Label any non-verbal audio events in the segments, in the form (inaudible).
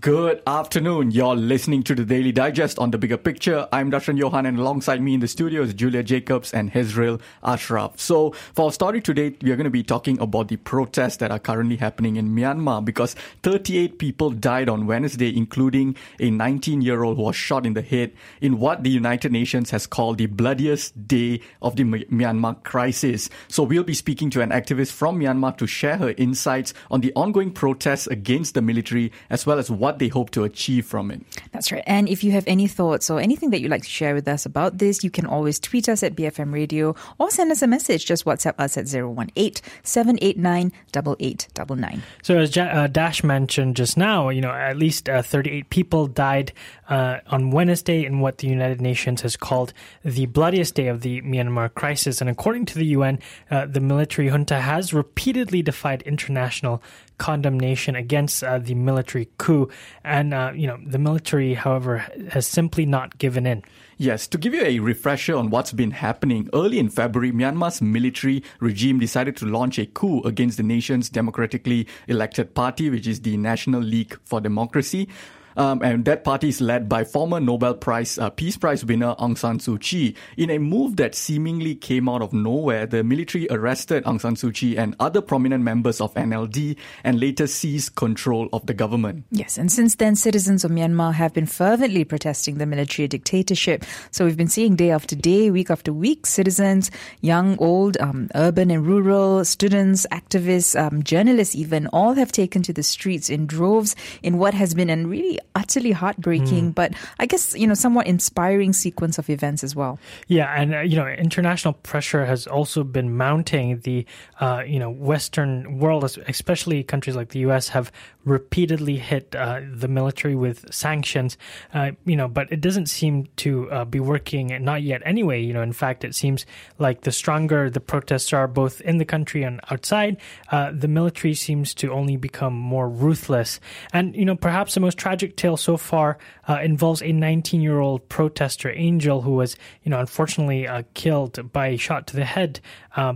Good afternoon. You're listening to the Daily Digest on the Bigger Picture. I'm Darshan Johan, and alongside me in the studio is Julia Jacobs and Hezril Ashraf. So, for our story today, we are going to be talking about the protests that are currently happening in Myanmar because 38 people died on Wednesday, including a 19 year old who was shot in the head in what the United Nations has called the bloodiest day of the Myanmar crisis. So, we'll be speaking to an activist from Myanmar to share her insights on the ongoing protests against the military as well as what they hope to achieve from it. That's right. And if you have any thoughts or anything that you'd like to share with us about this, you can always tweet us at BFM Radio or send us a message. Just WhatsApp us at 018 789 8899. So, as uh, Dash mentioned just now, you know, at least uh, 38 people died uh, on Wednesday in what the United Nations has called the bloodiest day of the Myanmar crisis. And according to the UN, uh, the military junta has repeatedly defied international condemnation against uh, the military coup. And, uh, you know, the military, however, has simply not given in. Yes, to give you a refresher on what's been happening, early in February, Myanmar's military regime decided to launch a coup against the nation's democratically elected party, which is the National League for Democracy. Um, and that party is led by former Nobel Prize uh, Peace Prize winner Aung San Suu Kyi. In a move that seemingly came out of nowhere, the military arrested Aung San Suu Kyi and other prominent members of NLD and later seized control of the government. Yes, and since then, citizens of Myanmar have been fervently protesting the military dictatorship. So we've been seeing day after day, week after week, citizens, young, old, um, urban and rural, students, activists, um, journalists even, all have taken to the streets in droves in what has been a really utterly heartbreaking, mm. but I guess, you know, somewhat inspiring sequence of events as well. Yeah. And, uh, you know, international pressure has also been mounting. The, uh, you know, Western world, especially countries like the U.S., have repeatedly hit uh, the military with sanctions, uh, you know, but it doesn't seem to uh, be working, not yet anyway. You know, in fact, it seems like the stronger the protests are, both in the country and outside, uh, the military seems to only become more ruthless. And, you know, perhaps the most tragic tale so far uh, involves a 19 year old protester, Angel, who was, you know, unfortunately uh, killed by a shot to the head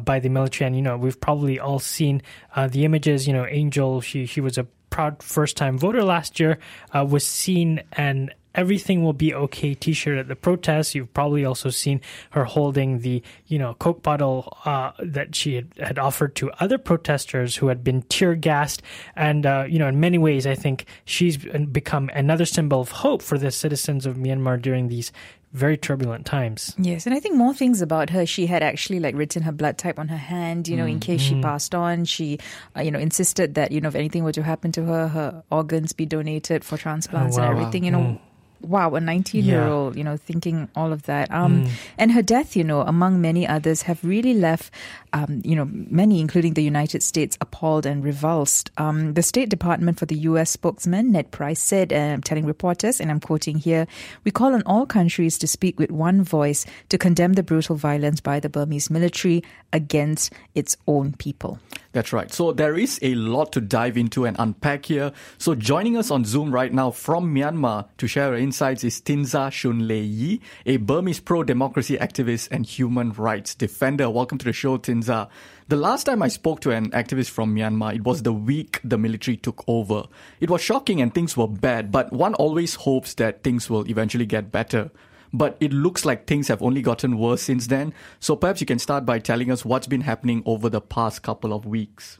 by the military. And, you know, we've probably all seen the images. You know, Angel, she, she was a proud first time voter last year, uh, was seen and everything will be okay t-shirt at the protest you've probably also seen her holding the you know coke bottle uh, that she had, had, offered to other protesters who had been tear gassed and uh, you know in many ways i think she's become another symbol of hope for the citizens of myanmar during these very turbulent times. Yes, and I think more things about her. She had actually like written her blood type on her hand, you know, mm. in case she mm. passed on. She, uh, you know, insisted that you know if anything were to happen to her, her organs be donated for transplants oh, wow. and everything. You know, mm wow, a 19 year old, you know, thinking all of that. Um, mm. And her death, you know, among many others, have really left, um, you know, many, including the United States, appalled and revulsed. Um, the State Department for the U.S. spokesman, Ned Price, said, uh, telling reporters, and I'm quoting here, we call on all countries to speak with one voice to condemn the brutal violence by the Burmese military against its own people. That's right. So there is a lot to dive into and unpack here. So joining us on Zoom right now from Myanmar to share her insights is Thinzar Shunlei, Yi, a Burmese pro-democracy activist and human rights defender. Welcome to the show, Thinzar. The last time I spoke to an activist from Myanmar, it was the week the military took over. It was shocking and things were bad, but one always hopes that things will eventually get better but it looks like things have only gotten worse since then. So perhaps you can start by telling us what's been happening over the past couple of weeks.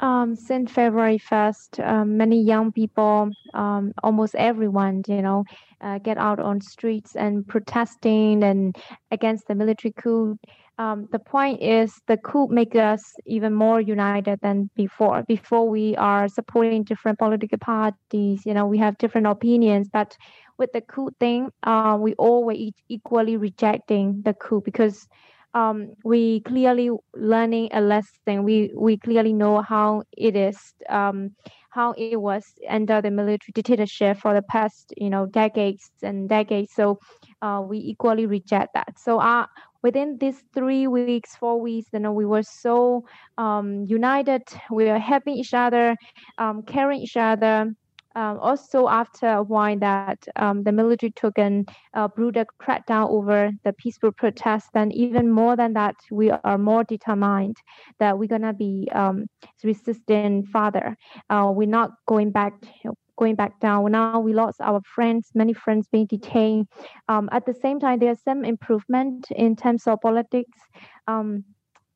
Um, since February 1st, um, many young people, um, almost everyone, you know, uh, get out on streets and protesting and against the military coup. Um, the point is the coup makes us even more united than before. Before we are supporting different political parties, you know, we have different opinions, but with the coup thing, uh, we all were equally rejecting the coup because um, we clearly learning a lesson. We we clearly know how it is, um, how it was under the military dictatorship for the past you know decades and decades. So uh, we equally reject that. So uh, within these three weeks, four weeks, you know, we were so um, united. We were helping each other, um, caring each other um, also after a while that um, the military took an uh, brutal crackdown over the peaceful protests, then even more than that, we are more determined that we're gonna be um, resisting further. Uh, we're not going back. Going back down. Now we lost our friends, many friends being detained. Um, at the same time, there's some improvement in terms of politics. Um,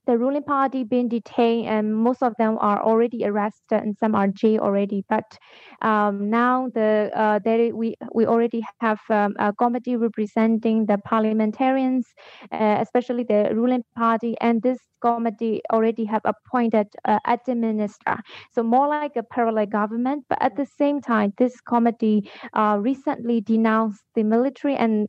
the ruling party being detained and most of them are already arrested and some are jailed already. But um, now the uh, we we already have um, a committee representing the parliamentarians uh, especially the ruling party and this committee already have appointed uh, minister. So more like a parallel government but at the same time this committee uh, recently denounced the military and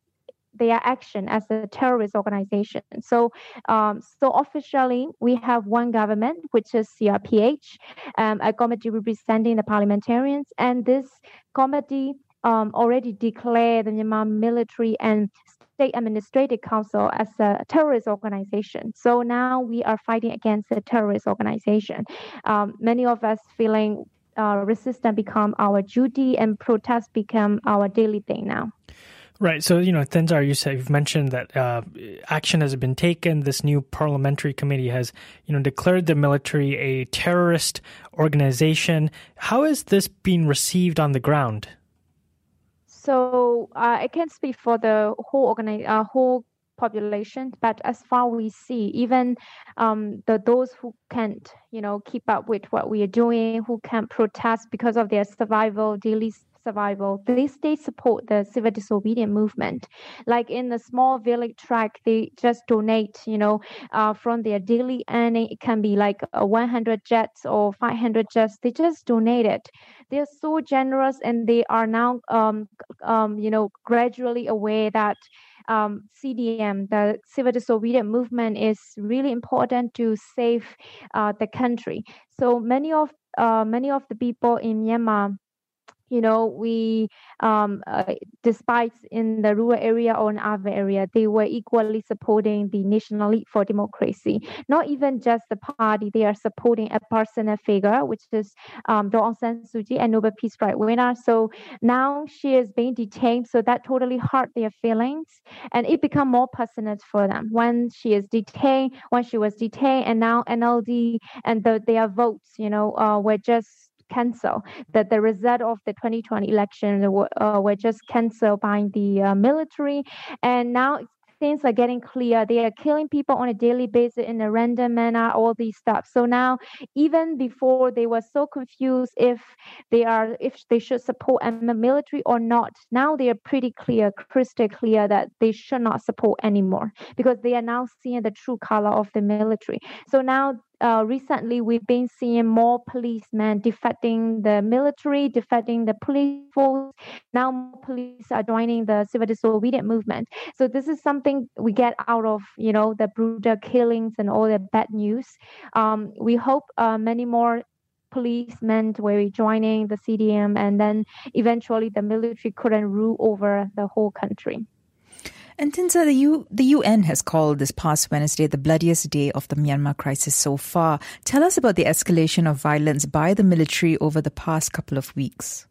their action as a terrorist organization. So, um, so officially, we have one government, which is CRPH, um, a committee representing the parliamentarians, and this committee um, already declared the Myanmar military and state administrative council as a terrorist organization. So now we are fighting against a terrorist organization. Um, many of us feeling uh, resistance become our duty and protest become our daily thing now. Right. So, you know, Thinzar, you said, you've mentioned that uh, action has been taken. This new parliamentary committee has, you know, declared the military a terrorist organization. How has this been received on the ground? So uh, I can't speak for the whole organi- uh, whole population, but as far we see, even um, the those who can't, you know, keep up with what we are doing, who can't protest because of their survival, daily survival, they support the civil disobedience movement. Like in the small village track, they just donate, you know, uh, from their daily earning. It can be like 100 kyats or 500 kyats. They just donate it. They're so generous, and they are now, um, um, you know, gradually aware that um, CDM, the civil disobedience movement, is really important to save uh, the country. So many of uh, many of the people in Myanmar you know we um, uh, despite in the rural area or in other area they were equally supporting the national league for democracy. Not even just the party they are supporting a personal figure which is um, San Suu Kyi, a Nobel Peace Prize winner. So now she is being detained so that totally hurt their feelings and it become more personal for them. When she is detained when she was detained and now NLD and the, their votes you know uh, were just cancelled. That the result of the 2020 election were, uh, were just cancelled by the uh, military, and now things are getting clear. They are killing people on a daily basis in a random manner, all these stuff. So now, even before they were so confused if they are if they should support a military or not, now they are pretty clear, crystal clear that they should not support anymore because they are now seeing the true color of the military. So now uh, recently we've been seeing more policemen defecting the military, defecting the police force. Now police are joining the civil disobedience movement. So this is something we get out of you know the brutal killings and all the bad news. Um, we hope uh, many more policemen were joining the CDM, and then eventually the military couldn't rule over the whole country. And Thinzar, the, U- the UN has called this past Wednesday the bloodiest day of the Myanmar crisis so far. Tell us about the escalation of violence by the military over the past couple of weeks.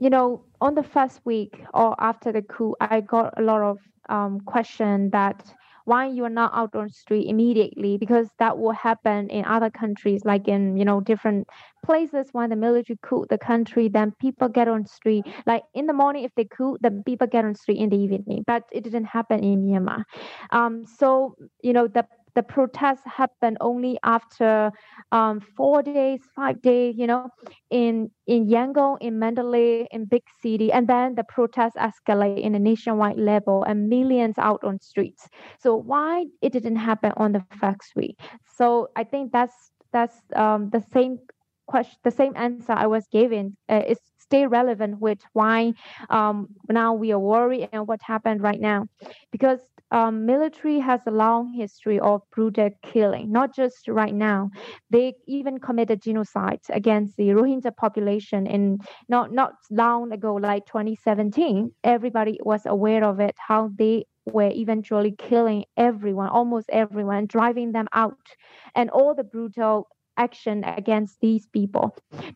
You know, on the first week or after the coup, I got a lot of um, question that why you are not out on the street immediately because that will happen in other countries like in you know different places. When the military coup the country then people get on street. Like in the morning if they coup then people get on street in the evening. But it didn't happen in myanmar. Um, so you know the the protests happened only after um, four days, five days, you know, in in Yangon, in Mandalay, in big city, and then the protests escalate in a nationwide level and millions out on streets. So why it didn't happen on the first week? So I think that's that's um, the same question, the same answer I was given. Uh, is stay relevant with why um, now we are worried and what happened right now, because um, military has a long history of brutal killing, not just right now. They even committed genocide against the Rohingya population in not not long ago, like 2017. Everybody was aware of it, how they were eventually killing everyone, almost everyone, driving them out, and all the brutal action against these people.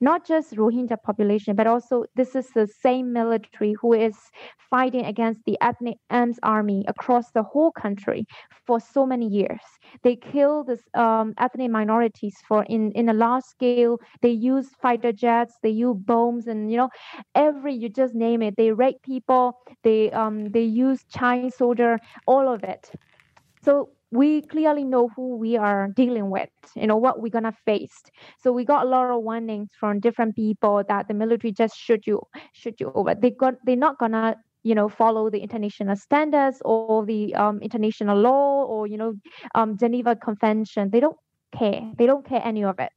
Not just Rohingya population, but also this is the same military who is fighting against the ethnic arms army across the whole country for so many years. They kill this um, ethnic minorities for in in a large scale. They use fighter jets, they use bombs, and you know every you just name it. They rape people. They um they use Chinese soldier, all of it. So we clearly know who we are dealing with, you know, what we're gonna face. So we got a lot of warnings from different people that the military just shoot you, shoot you over. They got they're not gonna you know follow the international standards or the um, international law or you know um, Geneva Convention. They don't care. They don't care any of it.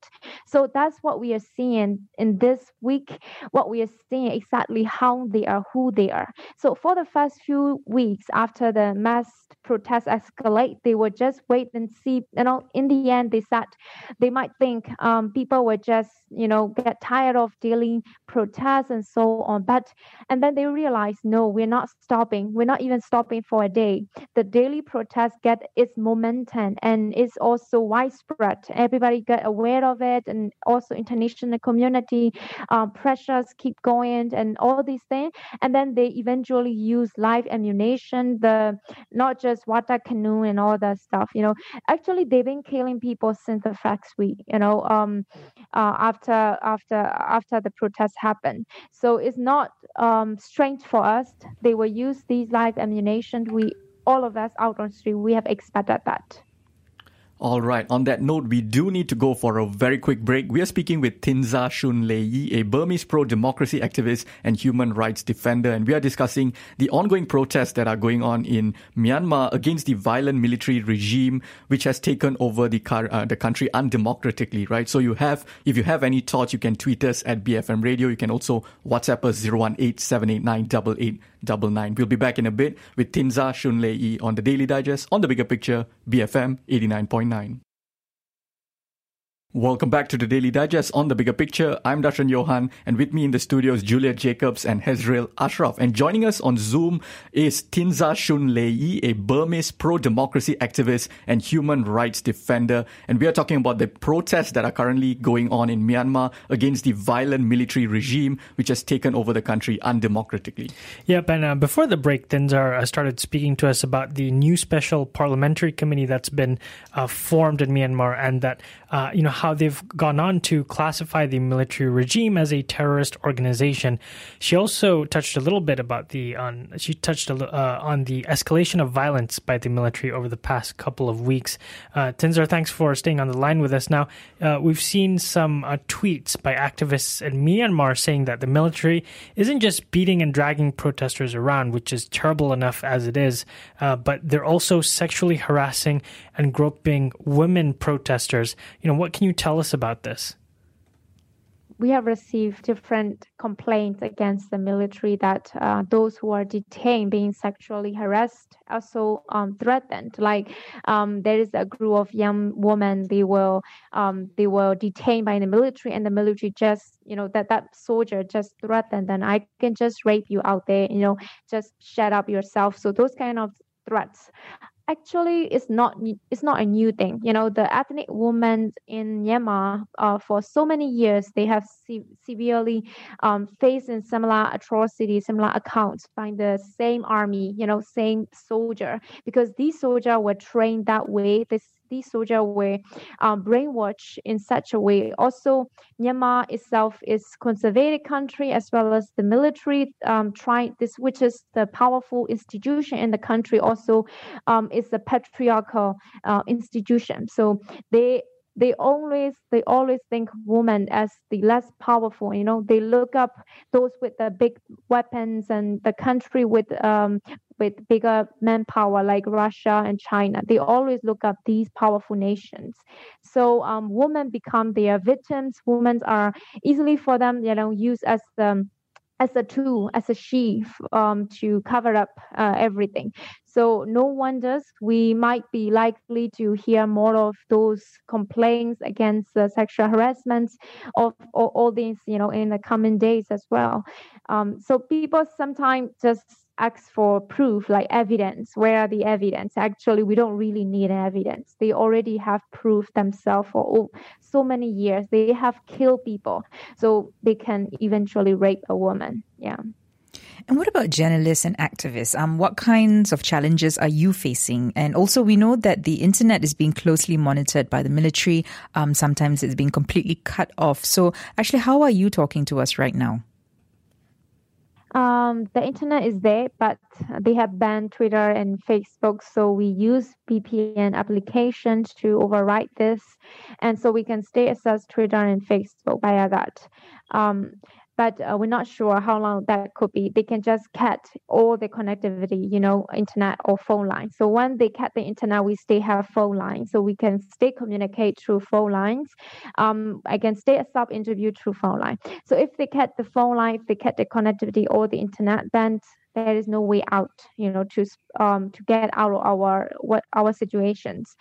So that's what we are seeing in this week. What we are seeing exactly how they are, who they are. So for the first few weeks after the mass protests escalate, they would just wait and see. You know, in the end, they said they might think um, people would just you know get tired of daily protests and so on. But and then they realize no, we're not stopping. We're not even stopping for a day. The daily protests get its momentum and it's also widespread Everybody get aware of it, and also international community um, pressures keep going, and all these things. And then they eventually use live ammunition, the not just water cannon and all that stuff. You know, actually they've been killing people since the first week. You know, um, uh, after after after the protests happened. So it's not um, strange for us. They will use these live ammunition. We all of us out on street, we have expected that. All right. On that note, we do need to go for a very quick break. We are speaking with Thinzar Shunlei Yi, a Burmese pro-democracy activist and human rights defender, and we are discussing the ongoing protests that are going on in Myanmar against the violent military regime which has taken over the car, uh, the country undemocratically. Right. So you have, if you have any thoughts, you can tweet us at BFM Radio. You can also WhatsApp us zero one eight seven eight nine double eight double nine. We'll be back in a bit with Thinzar Shunlei Yi on the Daily Digest on the Bigger Picture BFM eighty nine. Welcome back to the Daily Digest on the Bigger Picture. I'm Darshan Johan, and with me in the studio is Juliet Jacobs and Hezril Ashraf. And joining us on Zoom is Thinzar Shunlei Yi, a Burmese pro-democracy activist and human rights defender. And we are talking about the protests that are currently going on in Myanmar against the violent military regime which has taken over the country undemocratically. Yep, and uh, before the break, Thinzar uh, started speaking to us about the new special parliamentary committee that's been uh, formed in Myanmar and that, uh, you know, how they've gone on to classify the military regime as a terrorist organization. She also touched a little bit about the on she touched a, uh, on the escalation of violence by the military over the past couple of weeks. Uh, thanks for staying on the line with us. Now uh, we've seen some uh, tweets by activists in Myanmar saying that the military isn't just beating and dragging protesters around, which is terrible enough as it is, uh, but they're also sexually harassing and groping women protesters. You know, what can you tell us about this? we have received different complaints against the military that uh, those who are detained being sexually harassed also um, threatened. Like um, there is a group of young women they were um, they were detained by the military and the military just you know that that soldier just threatened and i can just rape you out there you know just shut up yourself. So those kind of threats actually it's not it's not a new thing. You know the ethnic women in myanmar uh, for so many years they have se- severely um, facing similar atrocities similar accounts by the same army you know same soldier. Because these soldiers were trained that way this these soldiers were um, brainwashed in such a way. Also, Myanmar itself is conservative country as well as the military. Um, trying this, which is the powerful institution in the country, also um, is a patriarchal uh, institution. So they they always they always think women as the less powerful you know they look up those with the big weapons and the country with um with bigger manpower like russia and china they always look up these powerful nations so um, women become their victims women are easily for them you know used as the as a tool, as a sheath um, to cover up uh, everything. So no wonders we might be likely to hear more of those complaints against uh, sexual harassment of, all these, you know, in the coming days as well. Um, so people sometimes just ask for proof, like evidence. Where are the evidence? Actually, we don't really need evidence. They already have proof themselves for so many years. They have killed people, so they can eventually rape a woman. Yeah. And what about journalists and activists? Um, what kinds of challenges are you facing? And also, we know that the internet is being closely monitored by the military. Um, sometimes it's being completely cut off. So, actually, how are you talking to us right now? Um, the internet is there, but they have banned Twitter and Facebook. So we use VPN applications to override this, and so we can stay access Twitter and Facebook via that. Um, but uh, we're not sure how long that could be. They can just cut all the connectivity, you know, internet or phone line. So when they cut the internet, we still have phone lines, so we can stay communicate through phone lines. Um, I can stay a sub interview through phone line. So if they cut the phone line, if they cut the connectivity or the internet, then there is no way out, you know, to um to get out of our what our situations.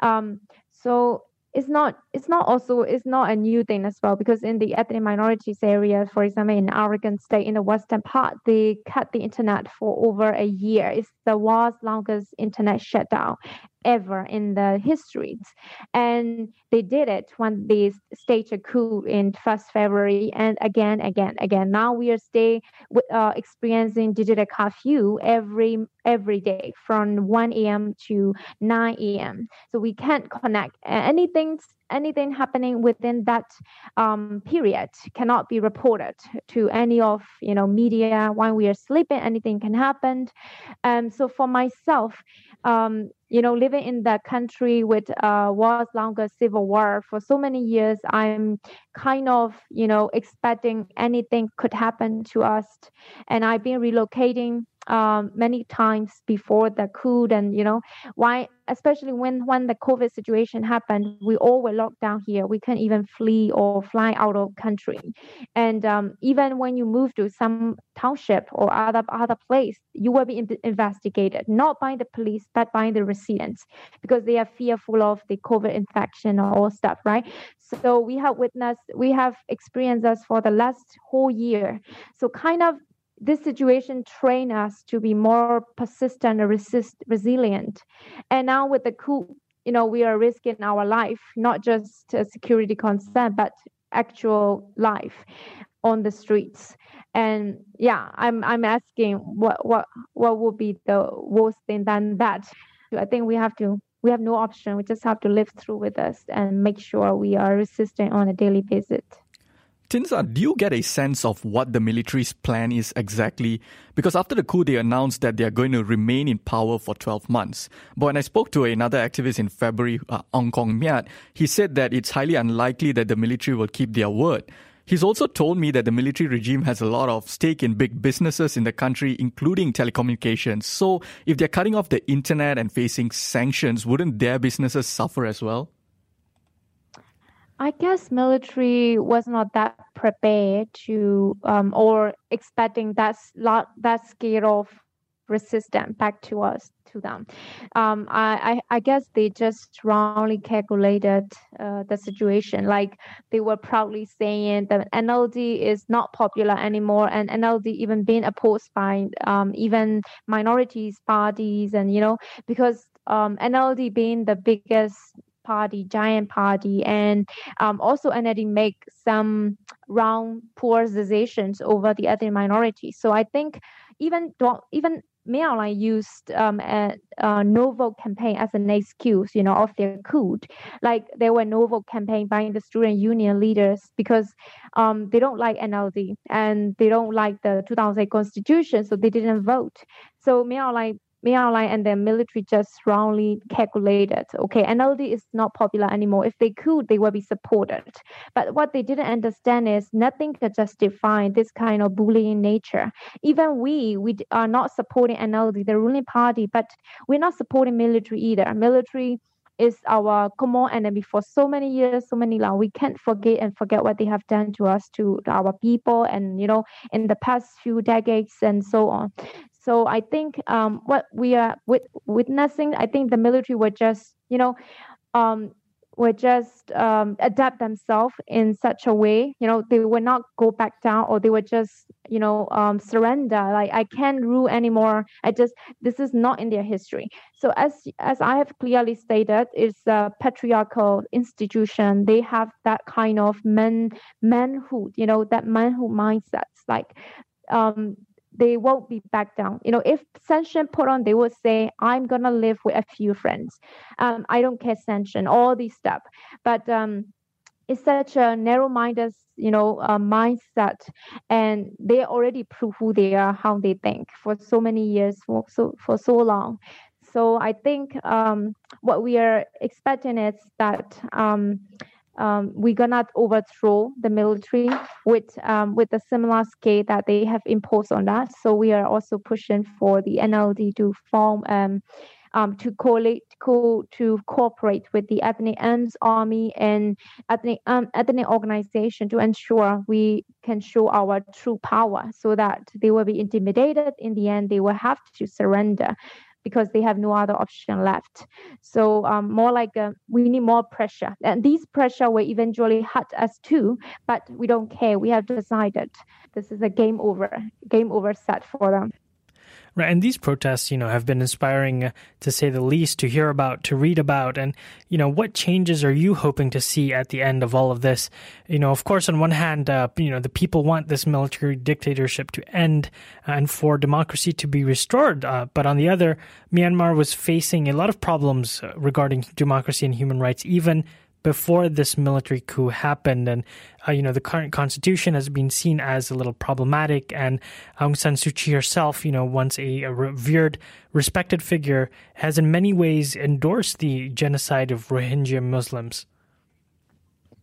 Um, so it's not it's not also it's not a new thing as well because in the ethnic minorities area for example in Arakan state in the western part they cut the internet for over a year. It's the world's longest internet shutdown ever in the histories. And they did it when they staged a coup in first February and again, again, again. Now we are still uh, experiencing digital curfew every every day from 1 a.m. to 9 a.m. So we can't connect anything anything happening within that um, period cannot be reported to any of you know media. When we are sleeping anything can happen. Um, so for myself um, you know living in that country with uh, world's longest civil war for so many years i'm kind of you know expecting anything could happen to us. And i've been relocating um, many times before the coup and you know why especially when when the covid situation happened we all were locked down here. We can't even flee or fly out of country. And um, even when you move to some township or other other place you will be in- investigated not by the police but by the residents because they are fearful of the covid infection or all stuff right? So we have witnessed we have experienced this for the last whole year. So kind of this situation trained us to be more persistent and resist, resilient. And now with the coup, you know, we are risking our life, not just a security concern, but actual life on the streets. And yeah, I'm I'm asking what what what would be the worst thing than that? I think we have to we have no option. We just have to live through with us and make sure we are resistant on a daily basis. Thinzar, do you get a sense of what the military's plan is exactly? Because after the coup, they announced that they are going to remain in power for 12 months. But when I spoke to another activist in February, uh, Ong Kong Miat, he said that it's highly unlikely that the military will keep their word. He's also told me that the military regime has a lot of stake in big businesses in the country, including telecommunications. So if they're cutting off the internet and facing sanctions, wouldn't their businesses suffer as well? I guess military was not that prepared to um, or expecting that lot that scale of resistance back to us to them. Um, I, I, I guess they just wrongly calculated uh, the situation. Like they were proudly saying that NLD is not popular anymore, and NLD even being opposed by um, even minorities parties, and you know because um, NLD being the biggest party, giant party, and um, also NLD make some poor decisions over the other minorities. So I think even even Miao used um, a, a novel campaign as an excuse, you know, of their coup. Like there were novel campaign by the student union leaders because um, they don't like NLD and they don't like the 2008 constitution, so they didn't vote. So Miao Myanmar and the military just wrongly calculated. Okay, NLD is not popular anymore. If they could, they would be supported. But what they didn't understand is nothing can justify this kind of bullying nature. Even we, we are not supporting NLD, the ruling party, but we're not supporting military either. Military is our common enemy for so many years, so many long. We can't forget and forget what they have done to us, to our people, and you know, in the past few decades and so on. So I think um, what we are wit- witnessing, I think the military were just, you know, um, would just um, adapt themselves in such a way, you know, they would not go back down or they would just, you know, um, surrender. Like I can't rule anymore. I just this is not in their history. So as as I have clearly stated, it's a patriarchal institution. They have that kind of man manhood, you know, that manhood mindset. Like um, they won't be back down. You know, if sanction put on, they will say, I'm gonna live with a few friends. Um, I don't care sanction, all these stuff. But um, it's such a narrow-minded, you know, uh, mindset, and they already prove who they are, how they think for so many years, for so for so long. So I think um, what we are expecting is that um, we're gonna overthrow the military with um, with a similar scale that they have imposed on us. So we are also pushing for the NLD to form um, um, to collate co- to cooperate with the ethnic arms army and ethnic um, ethnic organization to ensure we can show our true power so that they will be intimidated in the end they will have to surrender because they have no other option left. So um, more like a, we need more pressure, and these pressure will eventually hurt us too. But we don't care. We have decided this is a game over, game over set for them. Right, and these protests, you know, have been inspiring uh, to say the least to hear about, to read about, and you know, what changes are you hoping to see at the end of all of this? You know, of course, on one hand, uh, you know, the people want this military dictatorship to end and for democracy to be restored, uh, but on the other, Myanmar was facing a lot of problems uh, regarding democracy and human rights, even before this military coup happened. And, uh, you know, the current constitution has been seen as a little problematic. And Aung San Suu Kyi herself, you know, once a, a revered, respected figure, has in many ways endorsed the genocide of Rohingya Muslims.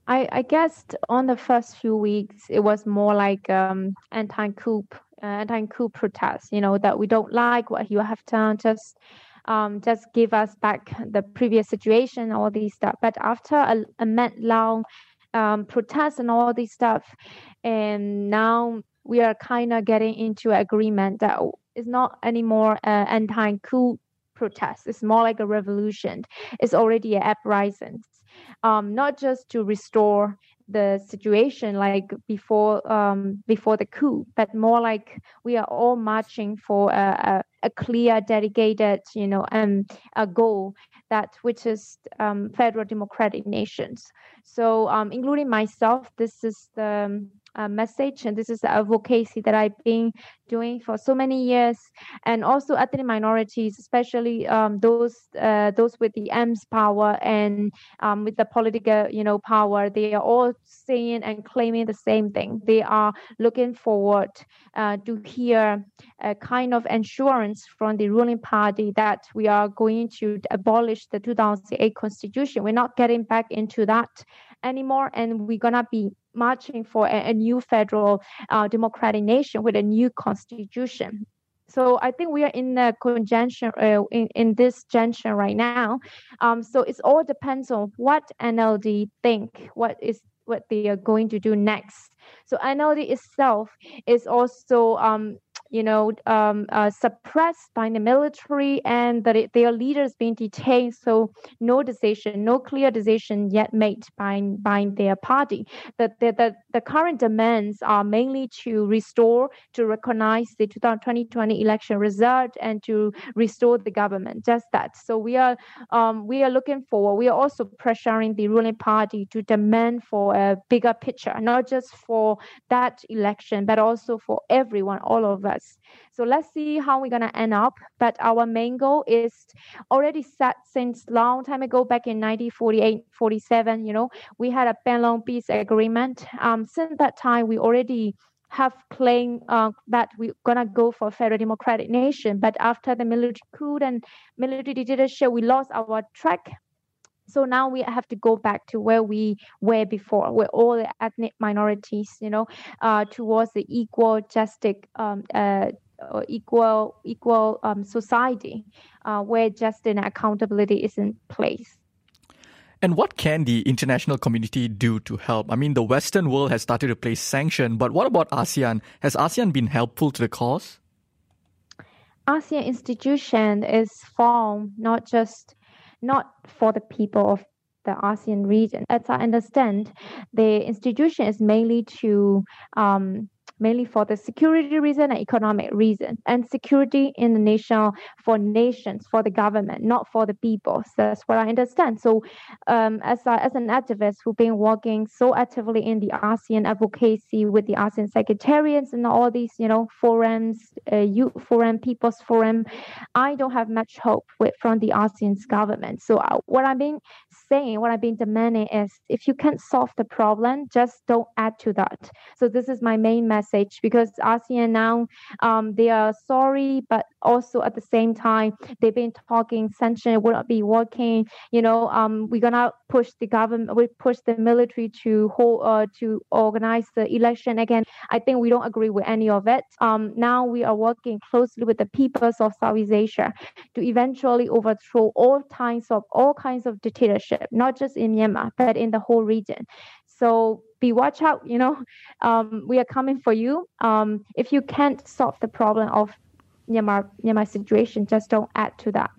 I, I guess on the first few weeks, it was more like um, anti-coup, uh, anti-coup protests. You know that we don't like what you have done. Just um, just give us back the previous situation, all these stuff. But after a, a month long um, protest and all this stuff, and now we are kind of getting into agreement that it's not anymore uh, anti-coup protest. It's more like a revolution. It's already an uprising, um, not just to restore the situation like before um, before the coup, but more like we are all marching for a, a, a clear, dedicated, you know, um, a goal that which is um, federal democratic nations. So, um, including myself, this is the uh, message and this is the advocacy that I've been doing for so many years and also ethnic minorities especially um, those uh, those with the arms power and um, with the political you know power they are all saying and claiming the same thing. They are looking forward uh, to hear a kind of assurance from the ruling party that we are going to abolish the 2008 constitution. We're not getting back into that anymore and we're gonna be marching for a, a new federal uh, democratic nation with a new constitution. So I think we are in a conjunction uh, in, in this junction right now. Um, so it all depends on what NLD think, what is what they are going to do next. So NLD itself is also um, you know, um, uh, suppressed by the military and that their leaders being detained. So no decision, no clear decision yet made by, by their party. The, the, the, the current demands are mainly to restore, to recognize the 2020 election result and to restore the government. Just that. So we are um, we are looking for. We are also pressuring the ruling party to demand for a bigger picture, not just for that election, but also for everyone, all of us us. So let's see how we're gonna end up. But our main goal is already set since long time ago, back in 1948, 47. You know, we had a Panglong peace agreement. Um, since that time, we already have claimed uh, that we're gonna go for federal democratic nation. But after the military coup and military dictatorship, we lost our track so now we have to go back to where we were before where all the ethnic minorities you know uh, towards the equal justice um, uh, equal equal um, society uh, where justice and accountability is in place and what can the international community do to help? I mean, the Western world has started to place sanction, but what about ASEAN? Has ASEAN been helpful to the cause? ASEAN institution is formed not just not for the people of the ASEAN region. As I understand, the institution is mainly to um, mainly for the security reason and economic reason. And security in the nation for nations, for the government, not for the people. So that's what I understand. So um, as, a, as an activist who's been working so actively in the ASEAN advocacy with the ASEAN secretariats and all these, you know, forums, uh, youth forum, people's forum, I don't have much hope with from the ASEAN's government. So uh, what I've been saying, what I've been demanding is if you can't solve the problem, just don't add to that. So this is my main message because ASEAN now um, they are sorry, but also at the same time they've been talking sanction will not be working. You know, um, we're gonna push the government, we push the military to hold uh, to organize the election again. I think we don't agree with any of it. Um, now we are working closely with the peoples of Southeast Asia to eventually overthrow all kinds of all kinds of dictatorship, not just in Myanmar but in the whole region. So be watch out. You know, (laughs) um, we are coming for you. Um, if you can't solve the problem of Myanmar Myanmar situation, just don't add to that.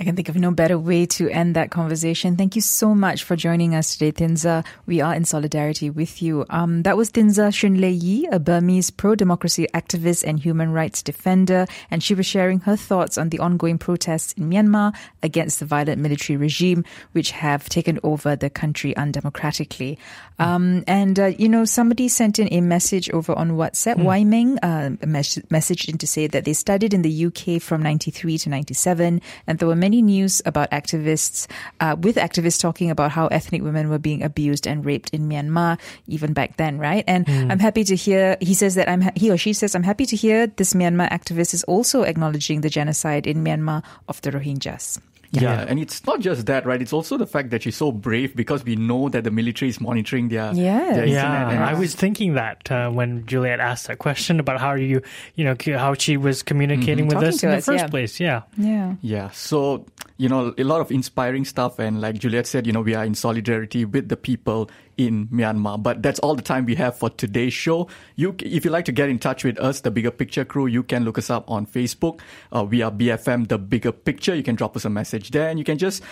I can think of no better way to end that conversation. Thank you so much for joining us today, Thinzar. We are in solidarity with you. Um, that was Thinzar Shunlei Yi, a Burmese pro-democracy activist and human rights defender, and she was sharing her thoughts on the ongoing protests in Myanmar against the violent military regime, which have taken over the country undemocratically. Um, and, uh, you know, somebody sent in a message over on WhatsApp, mm. Uh, mes- message in to say that they studied in the UK from 93 to 97, and there were many news about activists, uh, with activists talking about how ethnic women were being abused and raped in Myanmar, even back then, right? And mm. I'm happy to hear, he says that I'm, he or she says, I'm happy to hear this Myanmar activist is also acknowledging the genocide in Myanmar of the Rohingyas. Yeah. yeah. and it's not just that, right? It's also the fact that she's so brave because we know that the military is monitoring their yeah. Their yeah. I was thinking that uh, when Juliet asked that question about how you, you know, how she was communicating mm-hmm. with Talking us in us, the first yeah. place. Yeah, yeah, yeah. So you know, a lot of inspiring stuff, and like Juliet said, you know, we are in solidarity with the people in Myanmar. But that's all the time we have for today's show. You, if you'd like to get in touch with us, the Bigger Picture crew, you can look us up on Facebook. Uh, we are BFM, the Bigger Picture. You can drop us a message there, and you can just,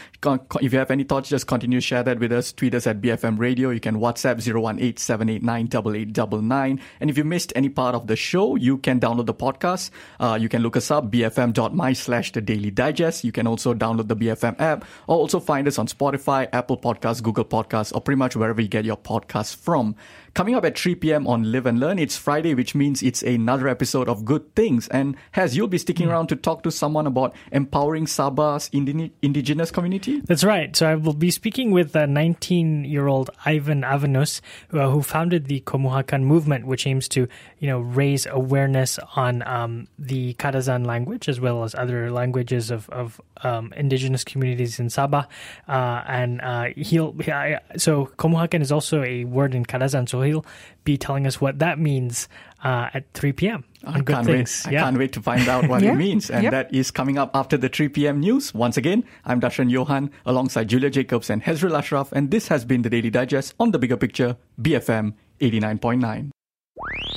if you have any thoughts, just continue to share that with us. Tweet us at BFM Radio. You can WhatsApp 018-789-8899. And if you missed any part of the show, you can download the podcast. Uh, you can look us up bfm.my slash the Daily Digest. You can also download the BFM app, or also find us on Spotify, Apple Podcasts, Google Podcasts, or pretty much wherever you get your podcasts from. Coming up at 3 p.m. on Live and Learn, it's Friday, which means it's another episode of Good Things. And Has, you'll be sticking mm. around to talk to someone about empowering Sabah's indi- indigenous community? That's right. So I will be speaking with a 19 year old Ivan Avanus, uh, who founded the Komuhakan movement, which aims to, you know, raise awareness on um, the Kadazan language as well as other languages of, of um, indigenous communities in Sabah. Uh, and uh, he'll, so Komuhakan is also a word in Kadazan. So he'll be telling us what that means uh, at 3 p.m. on I Good Things. Wait. I can't wait to find out what (laughs) yeah. it means. And that is coming up after the 3 p.m. news. Once again, I'm Darshan Johan alongside Julia Jacobs and Hezril Ashraf. And this has been the Daily Digest on the bigger picture, BFM 89.9.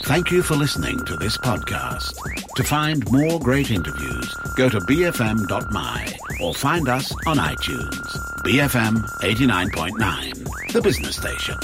Thank you for listening to this podcast. To find more great interviews, go to bfm.my or find us on iTunes. BFM 89.9, the business station.